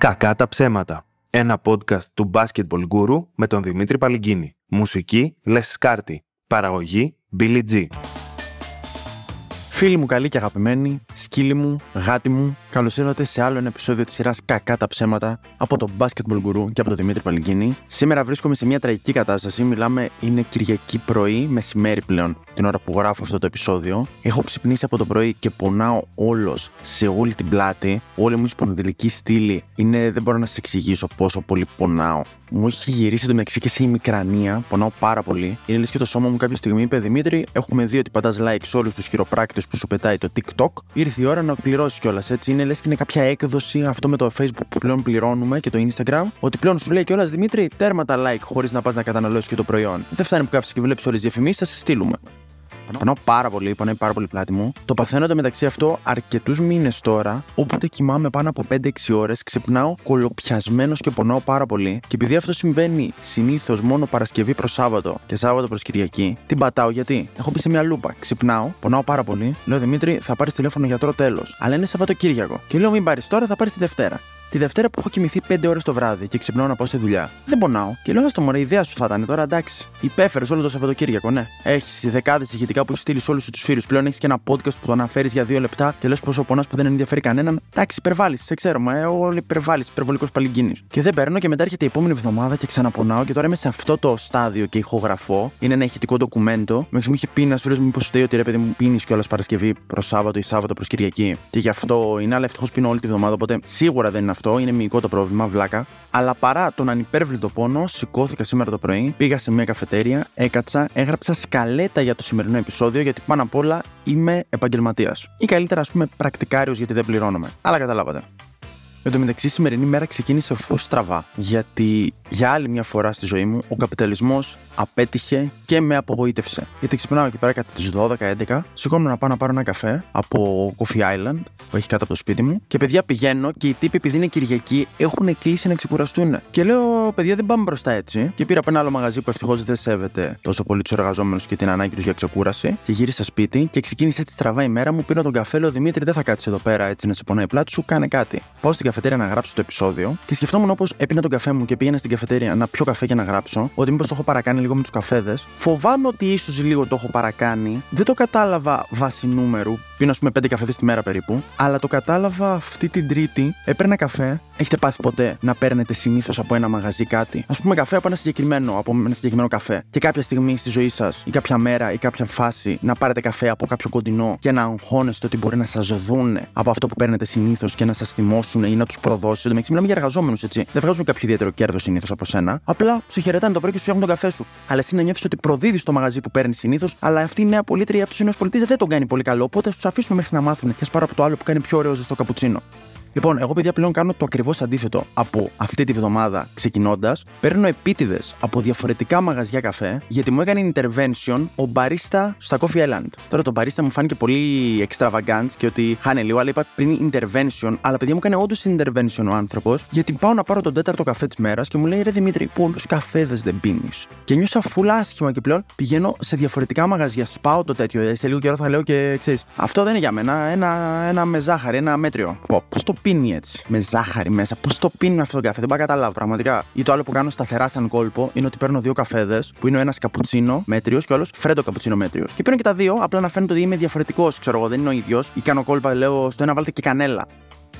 Κακά τα ψέματα. Ένα podcast του Basketball Guru με τον Δημήτρη Παλυγκίνη. Μουσική Les Σκάρτη. Παραγωγή Billy G. Φίλοι μου καλοί και αγαπημένοι, σκύλοι μου, γάτι μου, καλώς ήρθατε σε άλλο ένα επεισόδιο της σειράς Κακά τα ψέματα από τον Basketball Guru και από τον Δημήτρη Παλυγκίνη. Σήμερα βρίσκομαι σε μια τραγική κατάσταση. Μιλάμε, είναι Κυριακή πρωί, μεσημέρι πλέον, την ώρα που γράφω αυτό το επεισόδιο. Έχω ξυπνήσει από το πρωί και πονάω όλος σε όλη την πλάτη. Όλη μου η σπονδυλική στήλη είναι, δεν μπορώ να σας εξηγήσω πόσο πολύ πονάω. Μου έχει γυρίσει το μεταξύ και σε ημικρανία, πονάω πάρα πολύ. Είναι λες και το σώμα μου κάποια στιγμή είπε Δημήτρη, έχουμε δει ότι πατάς like σε όλους τους χειροπράκτες που σου πετάει το TikTok. Ήρθε η ώρα να πληρώσεις κιόλας έτσι. Είναι λες και είναι κάποια έκδοση αυτό με το Facebook που πλέον πληρώνουμε και το Instagram. Ότι πλέον σου λέει κιόλας Δημήτρη, τέρμα τα like χωρίς να πας να καταναλώσεις και το προϊόν. Δεν φτάνει που κάθεσαι και βλέπεις όλες τις διαφημίσεις, θα σε στείλουμε. Πονάω πάρα πολύ, πονάει πάρα πολύ πλάτη μου. Το παθαίνω το μεταξύ αυτό αρκετούς μήνες τώρα. Όποτε κοιμάμαι πάνω από 5-6 ώρες, ξυπνάω κολοπιασμένος και πονάω πάρα πολύ. Και επειδή αυτό συμβαίνει συνήθως μόνο Παρασκευή προς Σάββατο και Σάββατο προς Κυριακή, την πατάω γιατί; Έχω πει σε μια λούπα. Ξυπνάω, πονάω πάρα πολύ. Λέω Δημήτρη, θα πάρεις τηλέφωνο γιατρό τέλος. Αλλά είναι Σαββατοκύριακο. Και λέω μην πάρεις τώρα, θα πάρεις τη Δευτέρα. Τη Δευτέρα που έχω κοιμηθεί 5 ώρες το βράδυ και ξυπνάω να πάω στη δουλειά. Δεν πονάω. Και λέω στο μωρέ, η ιδέα σου θα ήταν τώρα εντάξει. Υπέφερες όλο το Σαββατοκύριακο, ναι. Έχεις δεκάδες ηχητικά που έχεις στείλει σε όλους τους φίλους. Πλέον έχεις και ένα podcast που το αναφέρεις για δύο λεπτά και λες πόσο πονάς που δεν ενδιαφέρει κανέναν. Εντάξει, υπερβάλλεις, σε ξέρω, μα ε, όλοι υπερβάλλεις, υπερβολικός παλιγκίνης. Και δεν παίρνω και μετά έρχεται η επόμενη εβδομάδα και ξαναπονάω και τώρα είμαι σε αυτό το στάδιο και ηχογραφώ. Είναι ένα ηχητικό ντοκουμέντο. Μέχρι μου είχε πει ένας φίλος μου μήπως φταίει ότι ρε παιδί μου πίνεις κιόλας Παρασκευή προς Σάββατο ή Σάββατο προς Κυριακή. Και γι' αυτό είναι, αλλά ευτυχώς πίνω όλη τη βδομάδα. Οπότε σίγουρα δεν είναι αυτό, είναι μυϊκό το πρόβλημα, βλάκα. Αλλά παρά τον ανυπέρβλητο πόνο, σηκώθηκα σήμερα το πρωί, πήγα σε μια καφετέρια, έκατσα, έγραψα σκαλέτα για το σημερινό επεισόδιο, γιατί πάνω απ' όλα είμαι επαγγελματίας. Ή καλύτερα, ας πούμε, πρακτικάριος γιατί δεν πληρώνομαι. Αλλά καταλάβατε. Εν τω μεταξύ, η σημερινή μέρα ξεκίνησε φω στραβά. Γιατί για άλλη μια φορά στη ζωή μου ο καπιταλισμός απέτυχε και με απογοήτευσε. Γιατί ξυπνάω εκεί πέρα κατά τις 12-11, σηκώνω να πάω να πάρω ένα καφέ από Coffee Island που έχει κάτω από το σπίτι μου. Και παιδιά πηγαίνω και οι τύποι, επειδή είναι Κυριακή, έχουν κλείσει να ξεκουραστούν. Και λέω, παιδιά, δεν πάμε μπροστά έτσι. Και πήρα από ένα άλλο μαγαζί που ευτυχώς δεν σέβεται τόσο πολύ τους εργαζόμενους και την ανάγκη τους για ξεκούραση. Και γύρισα σπίτι και ξεκίνησε έτσι στραβά η μέρα μου. Πήρα τον καφέ, λέω Δημήτρη, δεν θα κάτσεις εδώ πέρα έτσι να σε πονάει πλάτη σου, κάνε κάτι. Πάω στην καφετέρια να γράψω το επεισόδιο και σκεφτόμουν όπως έπεινα τον καφέ μου και πήγαινα στην καφετέρια να πιω καφέ και να γράψω, ότι μήπως το έχω παρακάνει λίγο με τους καφέδες. Φοβάμαι ότι ίσως λίγο το έχω παρακάνει. Δεν το κατάλαβα βάσει νούμερου. Πίνω, ας πούμε, 5 καφέδες τη μέρα περίπου. Αλλά το κατάλαβα αυτή την Τρίτη. Έπαιρνα καφέ. Έχετε πάθει ποτέ να παίρνετε συνήθως από ένα μαγαζί κάτι; Α πούμε, καφέ από ένα συγκεκριμένο, από ένα συγκεκριμένο καφέ. Και κάποια στιγμή στη ζωή σας, ή κάποια μέρα, ή κάποια φάση, να πάρετε καφέ από κάποιο κοντινό και να αγχώνεστε ότι μπορεί να σας δουν από αυτό που παίρνετε συνήθως και να σας θυμώσουν ή να τους προδώσει. Δεν μιλάμε για εργαζόμενους, έτσι. Δεν βγάζουν κάποιο ιδιαίτερο κέρδος συνήθως από σένα. Απλά σε χαιρετάνε το πρωί και σου φτιάχνουν τον καφέ σου. Αλλά εσύ να νιώθεις ότι προδίδεις το μαγαζί που παίρνεις συνήθως, αλλά αυτή η νέα πολίτρια αυτός είναι πολιτής δεν τον κάνει πολύ καλό. Οπότε τους αφήσουμε μέχρι να μάθουν και πάρω από το άλλο που κάνει πιο ωραίο ζεστό καπουτσίνο. Λοιπόν, εγώ παιδιά πλέον κάνω το ακριβώς αντίθετο από αυτή τη βδομάδα ξεκινώντας. Παίρνω επίτηδες από διαφορετικά μαγαζιά καφέ, γιατί μου έκανε intervention ο μπαρίστα στα Coffee Island. Τώρα το μπαρίστα μου φάνηκε πολύ extravagant και ότι χάνε λίγο, αλλά είπα πριν intervention, αλλά παιδιά μου έκανε όντως intervention ο άνθρωπος, γιατί πάω να πάρω τον τέταρτο καφέ της μέρας και μου λέει ρε Δημήτρη, πολλού καφέδες δεν πίνεις. Και νιώσα φουλά άσχημα και πλέον πηγαίνω σε διαφορετικά μαγαζιά, σπάω το τέτοιο. Ε, σε λίγο καιρό θα λέω και ξέρεις, αυτό δεν είναι για μένα, ένα, ένα με ζάχαρη, ένα μέτριο. Πώς το πίνει έτσι, με ζάχαρη μέσα. Πώς το πίνει αυτό το καφέ, δεν πάω καταλάβω πραγματικά. Ή το άλλο που κάνω σταθερά σαν κόλπο είναι ότι παίρνω δύο καφέδες, που είναι ο ένας καπουτσίνο μέτριος και ο άλλος φρέντο καπουτσίνο μέτριο. Και παίρνω και τα δύο, απλά να φαίνεται ότι είμαι διαφορετικός, ξέρω εγώ, δεν είναι ο ίδιος. Ή κάνω κόλπα, λέω στο ένα βάλτε και κανέλα.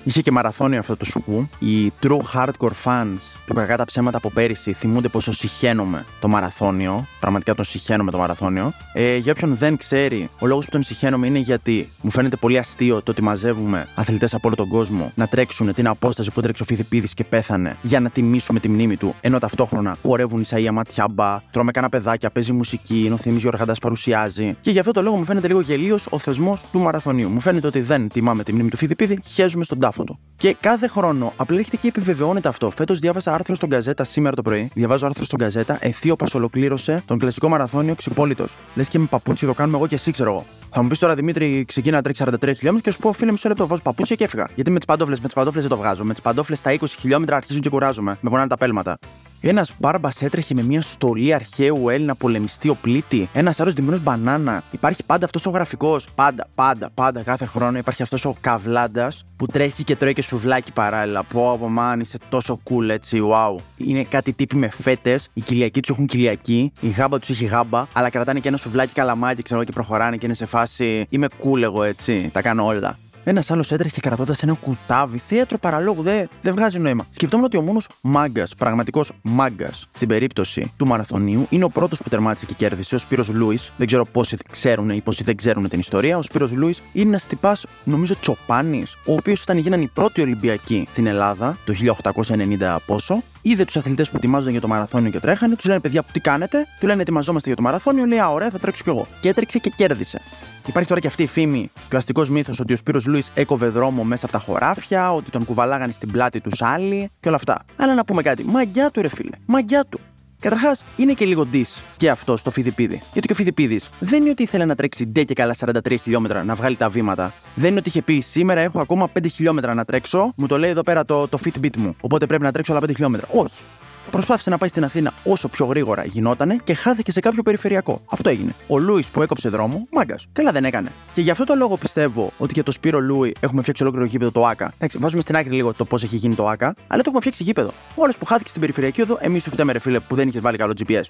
Είχε και μαραθώνιο αυτό το σουκού. Οι true hardcore fans του κακά τα ψέματα από πέρυσι θυμούνται πόσο συχαίνομαι το μαραθώνιο. Πραγματικά τον συχαίνομαι το μαραθώνιο. Ε, για όποιον δεν ξέρει, ο λόγος που τον συχαίνομαι είναι γιατί μου φαίνεται πολύ αστείο το ότι μαζεύουμε αθλητές από όλο τον κόσμο να τρέξουν την απόσταση που τρέξει ο Φιδιπίδη και πέθανε για να τιμήσουμε τη μνήμη του. Ενώ ταυτόχρονα χορεύουν οι Σαΐα Ματιάμπα, τρώμε κανένα παιδάκια, παίζει μουσική, ενώ Θέμη Γιώργαντας παρουσιάζει. Και γι' αυτό το λόγο μου φαίνεται λίγο γελίος ο θεσμός του μαραθωνίου. Μου φαίνεται ότι δεν τιμάμε τη μνήμη του Φιδιπίδη, χέζουμε στον τάφο του. Και κάθε χρόνο απλά έρχεται και επιβεβαιώνεται αυτό. Φέτος διάβασα άρθρο στον Καζέτα σήμερα το πρωί. Διαβάζω άρθρο στον Καζέτα. Εθίωπα ολοκλήρωσε τον κλασικό μαραθώνιο ξυπόλυτο. Λες και με παπούτσι το κάνουμε εγώ και εσύ, ξέρω εγώ. Θα μου πεις τώρα Δημήτρη, ξεκίνα να τρέξει 43 χιλιόμετρα και σου πω φίλε μισό λεπτό βάζω παπούτσια και έφυγα. Γιατί με τις παντόφλες, με τις παντόφλες δεν το βγάζω. Με τις παντόφλες στα 20 χιλιόμετρα αρχίζουν και κουράζομαι. Με πονάνε τα πέλματα. Ένας μπάρμπας έτρεχε με μια στολή αρχαίου Έλληνα πολεμιστή οπλίτη. Ένας άλλος ντυμένος μπανάνα. Υπάρχει πάντα αυτός ο γραφικός. Πάντα, πάντα, πάντα κάθε χρόνο υπάρχει αυτός ο καβλάντας που τρέχει και τρώει και σουβλάκι παράλληλα. Πω πω man είσαι τόσο cool έτσι, wow. Είναι κάτι τύποι με φέτες. Οι κοιλιακοί τους έχουν κοιλιακή. Η γάμπα τους έχει γάμπα. Αλλά κρατάνε και ένα σουβλάκι καλαμάκι, ξέρω και προχωράνε και είναι σε φάση. Είμαι cool εγώ έτσι. Τα κάνω όλα. Ένας άλλος έτρεχε κρατώντας ένα κουτάβι. Θέατρο παραλόγου, δεν δε βγάζει νόημα. Σκεφτόμουν ότι ο μόνος μάγκας, πραγματικός μάγκας, στην περίπτωση του μαραθωνίου, είναι ο πρώτος που τερμάτισε και κέρδισε, ο Σπύρος Λούης. Δεν ξέρω πόσοι ξέρουν ή πόσοι δεν ξέρουν την ιστορία. Ο Σπύρος Λούης είναι ένας τυπάς, νομίζω, τσοπάνης, ο οποίος όταν γίνανε οι πρώτοι Ολυμπιακοί στην Ελλάδα, το 1890 πόσο, είδε τους αθλητές που ετοιμάζονταν για το μαραθώνιο και τρέχανε, τους λένε παιδιά που τι κάνετε, του λένε ετοιμαζόμαστε για το μαραθώνιο, λέει Α, ωραία, θα τρέξω κι εγώ. Και έτρεξε και κέρδισε. Υπάρχει τώρα και αυτή η φήμη και ο αστικό μύθος ότι ο Σπύρος Λούις έκοβε δρόμο μέσα από τα χωράφια, ότι τον κουβαλάγανε στην πλάτη τους άλλοι και όλα αυτά. Αλλά να πούμε κάτι, μαγκιά του ρε φίλε, μαγκιά του. Καταρχάς, είναι και λίγο ντύς και αυτό στο Φιδιπίδη. Γιατί και ο Φιδιπίδη δεν είναι ότι ήθελε να τρέξει ντε και καλά 43 χιλιόμετρα να βγάλει τα βήματα. Δεν είναι ότι είχε πει σήμερα έχω ακόμα 5 χιλιόμετρα να τρέξω, μου το λέει εδώ πέρα το, το Fitbit μου. Οπότε πρέπει να τρέξω άλλα 5 χιλιόμετρα. Όχι. Προσπάθησε να πάει στην Αθήνα όσο πιο γρήγορα γινότανε και χάθηκε σε κάποιο περιφερειακό. Αυτό έγινε. Ο Λούις που έκοψε δρόμο, μάγκας. Καλά δεν έκανε. Και γι' αυτό το λόγο πιστεύω ότι για το Σπύρο Λούι έχουμε φτιάξει ολόκληρο γήπεδο το ΑΚΑ. Εντάξει, βάζουμε στην άκρη λίγο το πώς έχει γίνει το ΑΚΑ, αλλά το έχουμε φτιάξει γήπεδο. Όλε που χάθηκε στην περιφερειακή εδώ, εμείς σου φταίμε ρε φίλε που δεν είχες βάλει καλό GPS.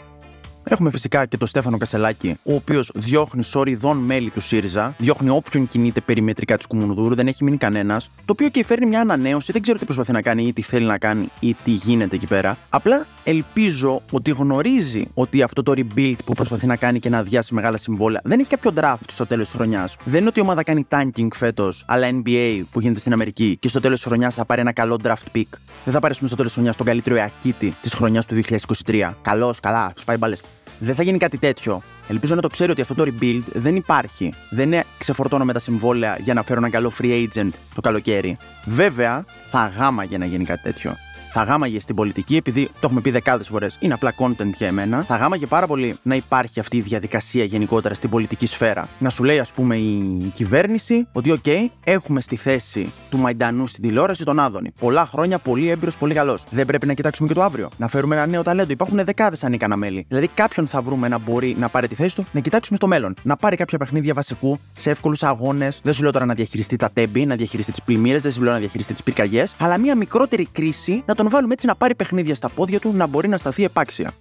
Έχουμε φυσικά και τον Στέφανο Κασελάκη, ο οποίος διώχνει σοριδών μέλη του ΣΥΡΙΖΑ, διώχνει όποιον κινείται περιμετρικά τη Κουμουνδούρου, δεν έχει μείνει κανένας, το οποίο και φέρνει μια ανανέωση, δεν ξέρω τι προσπαθεί να κάνει ή τι θέλει να κάνει ή τι γίνεται εκεί πέρα. Απλά ελπίζω ότι γνωρίζει ότι αυτό το rebuild που προσπαθεί να κάνει και να αδειάσει μεγάλα συμβόλαια δεν έχει κάποιο draft στο τέλος της χρονιάς. Δεν είναι ότι η ομάδα κάνει tanking φέτος, αλλά NBA που γίνεται στην Αμερική και στο τέλος της χρονιάς θα πάρει ένα καλό draft pick. Δεν θα πάρει στο τέλος της χρονιάς τον καλύτερο Εακίτη της χρονιάς του 2023. Καλός, καλά, σπάει μπάλες. Δεν θα γίνει κάτι τέτοιο. Ελπίζω να το ξέρει ότι αυτό το rebuild δεν υπάρχει. Δεν είναι ξεφορτώνω με τα συμβόλαια για να φέρω ένα καλό free agent το καλοκαίρι. Βέβαια, θα γάμα για να γίνει κάτι τέτοιο θα γάμαγε στην πολιτική, επειδή το έχουμε πει δεκάδες φορές, είναι απλά content για εμένα. Θα γάμαγε πάρα πολύ να υπάρχει αυτή η διαδικασία γενικότερα στην πολιτική σφαίρα. Να σου λέει, ας πούμε, η κυβέρνηση ότι, OK, έχουμε στη θέση του Μαϊντανού στην τηλεόραση τον Άδωνη. Πολλά χρόνια, πολύ έμπειρος, πολύ καλός. Δεν πρέπει να κοιτάξουμε και το αύριο. Να φέρουμε ένα νέο ταλέντο. Υπάρχουν δεκάδες ανίκανα μέλη. Δηλαδή, κάποιον θα βρούμε να μπορεί να πάρει τη θέση του, να κοιτάξουμε στο μέλλον. Να πάρει κάποια παιχνίδια βασικού σε εύκολους αγώνες. Δεν σου λέω τώρα να διαχειριστεί τα τέμπη, να διαχειριστεί τις πλημμύρες, δεν σου λέω να διαχειριστεί τις πυρκαγιές, αλλά μια μικρότερη κρίση να τον βάλουμε έτσι να πάρει παιχνίδια στα πόδια του να μπορεί να σταθεί επάξια.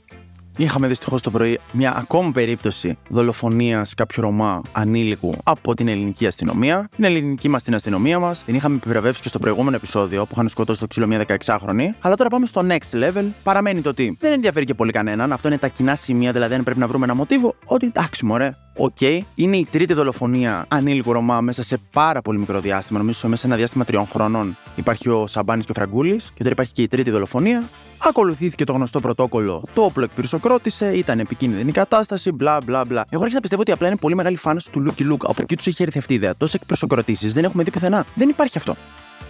Είχαμε δυστυχώς το πρωί μια ακόμη περίπτωση δολοφονίας κάποιου Ρωμά ανήλικου από την ελληνική αστυνομία. Την ελληνική μας την αστυνομία μας την είχαμε επιβραβεύσει και στο προηγούμενο επεισόδιο που είχαν σκοτώσει το ξύλο μια 16χρονη. Αλλά τώρα πάμε στο next level. Παραμένει το ότι δεν ενδιαφέρει και πολύ κανέναν. Αυτό είναι τα κοινά σημεία, δηλαδή αν πρέπει να βρούμε ένα μοτίβο, ότι εντάξει, μωρέ, Ok, okay. είναι η τρίτη δολοφονία ανήλικου Ρομά μέσα σε πάρα πολύ μικρό διάστημα. Νομίζω μέσα σε ένα διάστημα τριών χρόνων υπάρχει ο Σαμπάνης και ο Φραγκούλης, και τώρα υπάρχει και η τρίτη δολοφονία. Ακολουθήθηκε το γνωστό πρωτόκολλο. Το όπλο εκπυρσοκρότησε, ήταν επικίνδυνη κατάσταση, μπλα μπλα μπλα. Εγώ άρχισα να πιστεύω ότι απλά είναι πολύ μεγάλοι φαν του Λούκι Λουκ. Από εκεί τους είχε έρθει αυτή η ιδέα. Τόσες εκπυρσοκροτήσεις δεν έχουμε δει πουθενά. Δεν υπάρχει αυτό.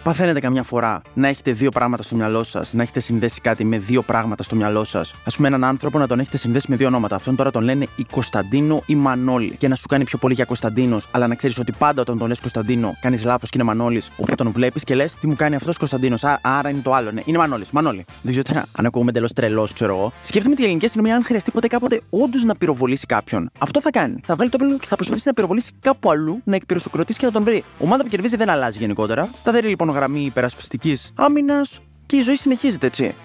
Παθαίνετε καμιά φορά να έχετε δύο πράγματα στο μυαλό σας, να έχετε συνδέσει κάτι με δύο πράγματα στο μυαλό σας; Ας πούμε, έναν άνθρωπο να τον έχετε συνδέσει με δύο ονόματα. Αυτόν τώρα τον λένε ή Κωνσταντίνο ή Μανώλη. Και να σου κάνει πιο πολύ για Κωνσταντίνος, αλλά να ξέρεις ότι πάντα όταν τον λες Κωνσταντίνο κάνεις λάθος και είναι Μανώλης, όπου τον βλέπεις και λες τι μου κάνει αυτός Κωνσταντίνος. Άρα είναι το άλλο. Ναι, είναι Μανώλης. Μανώλη. Δεν ξέρω τώρα αν ακούγομαι εντελώς τρελός, ξέρω εγώ. Σκέφτομαι τη ελληνική αστυνομία αν χρειαστεί ποτέ κάποτε όντως να πυροβολήσει κάποιον. Αυτό θα κάνει. Θα βγάλει το όπλο και θα προσπαθήσει να πυροβολήσει κάπου αλλού, να εκπυροσοκροτήσει και να τον βρει. Ομάδα που κερδίζει δεν αλλάζει γενικότερα. Θα δει λοιπόν γραμμή υπερασπιστικής άμυνας και η ζωή συνεχίζεται έτσι.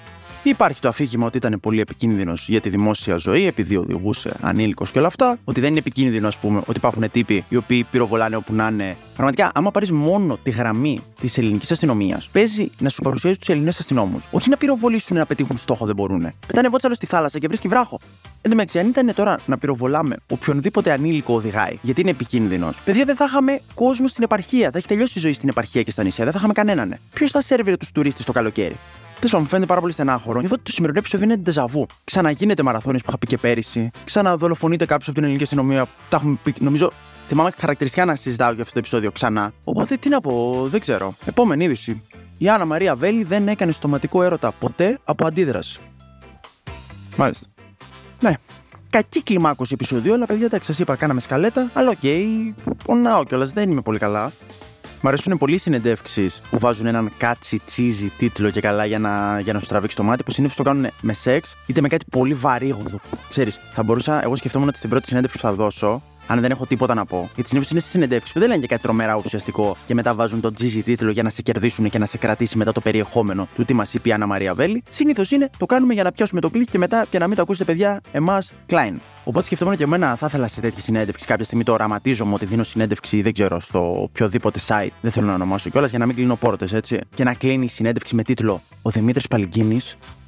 Υπάρχει το αφήγημα ότι ήταν πολύ επικίνδυνος για τη δημόσια ζωή, επειδή οδηγούσε ανήλικος και όλα αυτά. Ότι δεν είναι επικίνδυνο, ας πούμε, ότι υπάρχουν τύποι οι οποίοι πυροβολάνε όπου να είναι. Πραγματικά, άμα πάρεις μόνο τη γραμμή της ελληνικής αστυνομίας, παίζει να σου παρουσιάζει τους Ελληνές αστυνόμους. Όχι να πυροβολήσουν να πετύχουν στόχο, δεν μπορούν. Πετάνε βότσαλο στη θάλασσα και βρίσκει βράχο. Εν τω μεταξύ, αν ήταν τώρα να πυροβολάμε οποιονδήποτε ανήλικο οδηγάει, γιατί είναι επικίνδυνος, παιδιά δεν θα είχαμε κόσμο στην επαρχία. Θα έχει τελειώσει η ζωή στην επαρχία και στα νησιά, δεν θα είχαμε κανέναν. Ποιος θα σερβίρε τους τουρίστες το καλοκαίρι; Τέλο μου φαίνεται πάρα πολύ στενάχωρο. Νιώθω ότι το σημερινό επεισόδιο είναι ντεζαβού. Ξαναγίνεται μαραθώνιος που είχα πει και πέρυσι. Ξαναδολοφονείται κάποιος από την ελληνική αστυνομία. Τα έχουμε πει, νομίζω. Θυμάμαι χαρακτηριστικά να συζητάω για αυτό το επεισόδιο ξανά. Οπότε τι να πω, δεν ξέρω. Επόμενη είδηση. Η Άννα Μαρία Βέλη δεν έκανε στοματικό έρωτα ποτέ από αντίδραση. Μάλιστα. Ναι, κακή κλιμάκωση επεισόδιο, αλλά παιδιά, εντάξει, σας είπα, κάναμε σκαλέτα. Αλλά ok, okay, πονάω κιόλας, δεν είμαι πολύ καλά. Μ' αρέσουν πολύ οι συνεντεύξεις που βάζουν έναν catchy cheesy τίτλο και καλά για να, για να σου τραβήξει το μάτι, που συνήθως το κάνουν με σεξ είτε με κάτι πολύ βαρύγδουπο. Ξέρεις, θα μπορούσα, εγώ σκεφτόμουν ότι στην πρώτη συνέντευξη που θα δώσω, αν δεν έχω τίποτα να πω. Γιατί συνήθως είναι στις συνεντεύξεις που δεν λένε και κάτι τρομερά ουσιαστικό και μετά βάζουν τον cheesy τίτλο για να σε κερδίσουν και να σε κρατήσει μετά το περιεχόμενο του τι μας είπε η Άννα Μαρία Βέλη. Συνήθως είναι το κάνουμε για να πιάσουμε το κλικ και μετά και να μην το ακούσετε παιδιά εμάς κλάιν. Οπότε σκεφτόμουν και εμένα θα ήθελα σε τέτοια συνέντευξη. Κάποια στιγμή το οραματίζομαι ότι δίνω συνέντευξη, δεν ξέρω, στο οποιοδήποτε site. Δεν θέλω να ονομάσω κιόλας για να μην κλείνω πόρτες, έτσι. Και να κλείνει η συνέντευξη με τίτλο Ο Δημήτρης Παλυγκίνη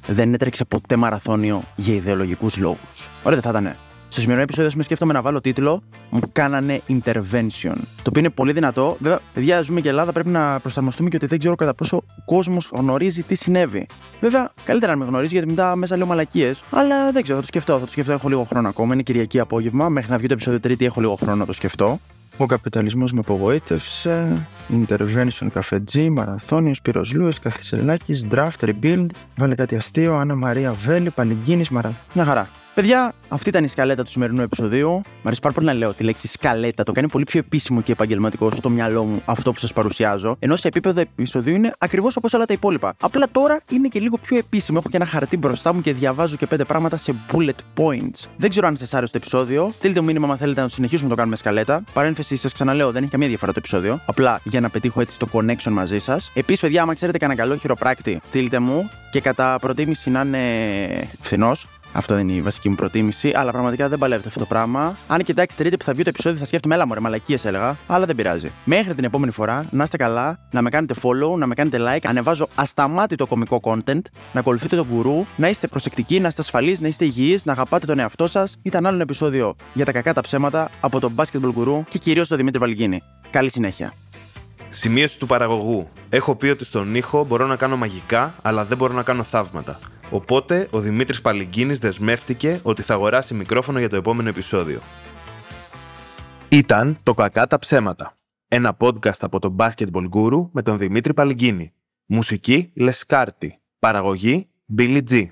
δεν έτρεξε ποτέ μαραθώνιο για ιδεολογικούς λόγους. Ωραία, δεν θα ήταν. Στο σημερινό επεισόδιο, με σκέφτομαι να βάλω τίτλο Μου κάνανε intervention. Το οποίο είναι πολύ δυνατό. Βέβαια, παιδιά, ζούμε και Ελλάδα, πρέπει να προσαρμοστούμε και ότι δεν ξέρω κατά πόσο ο κόσμος γνωρίζει τι συνέβη. Βέβαια, καλύτερα να με γνωρίζει γιατί μετά μέσα λέω μαλακίες. Αλλά δεν ξέρω, θα το σκεφτώ. Θα το σκεφτώ, έχω λίγο χρόνο ακόμα. Είναι Κυριακή απόγευμα. Μέχρι να βγει το επεισόδιο Τρίτη, έχω λίγο χρόνο να το σκεφτώ. Ο καπιταλισμός με απογοήτευσε. Intervention καφετζή, μαραθώνιος, πυροσλούε, καθισελάκη, draft, rebuild. Βάλε κάτι αστείο, Άννα Μαρία Βέλη, Παλιγκίνη, μαραθώνιο. Μια χαρά. Παιδιά, αυτή ήταν η σκαλέτα του σημερινού επεισοδίου. Μ' αρέσει πάρα πολύ να λέω τη λέξη σκαλέτα. Το κάνει πολύ πιο επίσημο και επαγγελματικό στο μυαλό μου αυτό που σας παρουσιάζω. Ενώ σε επίπεδο επεισοδίου είναι ακριβώς όπως όλα τα υπόλοιπα. Απλά τώρα είναι και λίγο πιο επίσημο. Έχω και ένα χαρτί μπροστά μου και διαβάζω και πέντε πράγματα σε bullet points. Δεν ξέρω αν σας άρεσε το επεισόδιο. Στείλτε μου μήνυμα αν θέλετε να το συνεχίσουμε να το κάνουμε σκαλέτα. Παρένθεση, σας ξαναλέω, δεν έχει καμία διαφορά το επεισόδιο. Απλά για να πετύχω έτσι το connection μαζί σας. Επίσης, παιδιά, άμα ξέρετε κανένα καλό χειροπράκτη, στείλτε μου και κατά προτίμηση να είναι φθηνός. Αυτό δεν είναι η βασική μου προτίμηση, αλλά πραγματικά δεν παλεύεται αυτό το πράγμα. Αν κοιτάξει τρίτη που θα βγει το επεισόδιο, θα σκέφτομαι έλα μωρέ, μαλακίες έλεγα, αλλά δεν πειράζει. Μέχρι την επόμενη φορά, να είστε καλά, να με κάνετε follow, να με κάνετε like, ανεβάζω ασταμάτητο κομικό content, να ακολουθείτε τον γκουρού, να είστε προσεκτικοί, να είστε ασφαλείς, να είστε υγιείς, να αγαπάτε τον εαυτό σας. Ήταν άλλο ένα επεισόδιο για τα κακά τα ψέματα από τον Basketball Guru και κυρίως τον Δημήτρη Βαλγίνη. Καλή συνέχεια. Σημείωση του παραγωγού. Έχω πει ότι στον ήχο μπορώ να κάνω μαγικά, αλλά δεν μπορώ να κάνω θαύματα. Οπότε ο Δημήτρης Παλυγκίνης δεσμεύτηκε ότι θα αγοράσει μικρόφωνο για το επόμενο επεισόδιο. Ήταν το «Κακά τα ψέματα». Ένα podcast από τον Basketball Guru με τον Δημήτρη Παλυγκίνη. Μουσική Λεσκάρτη. Παραγωγή Billy G.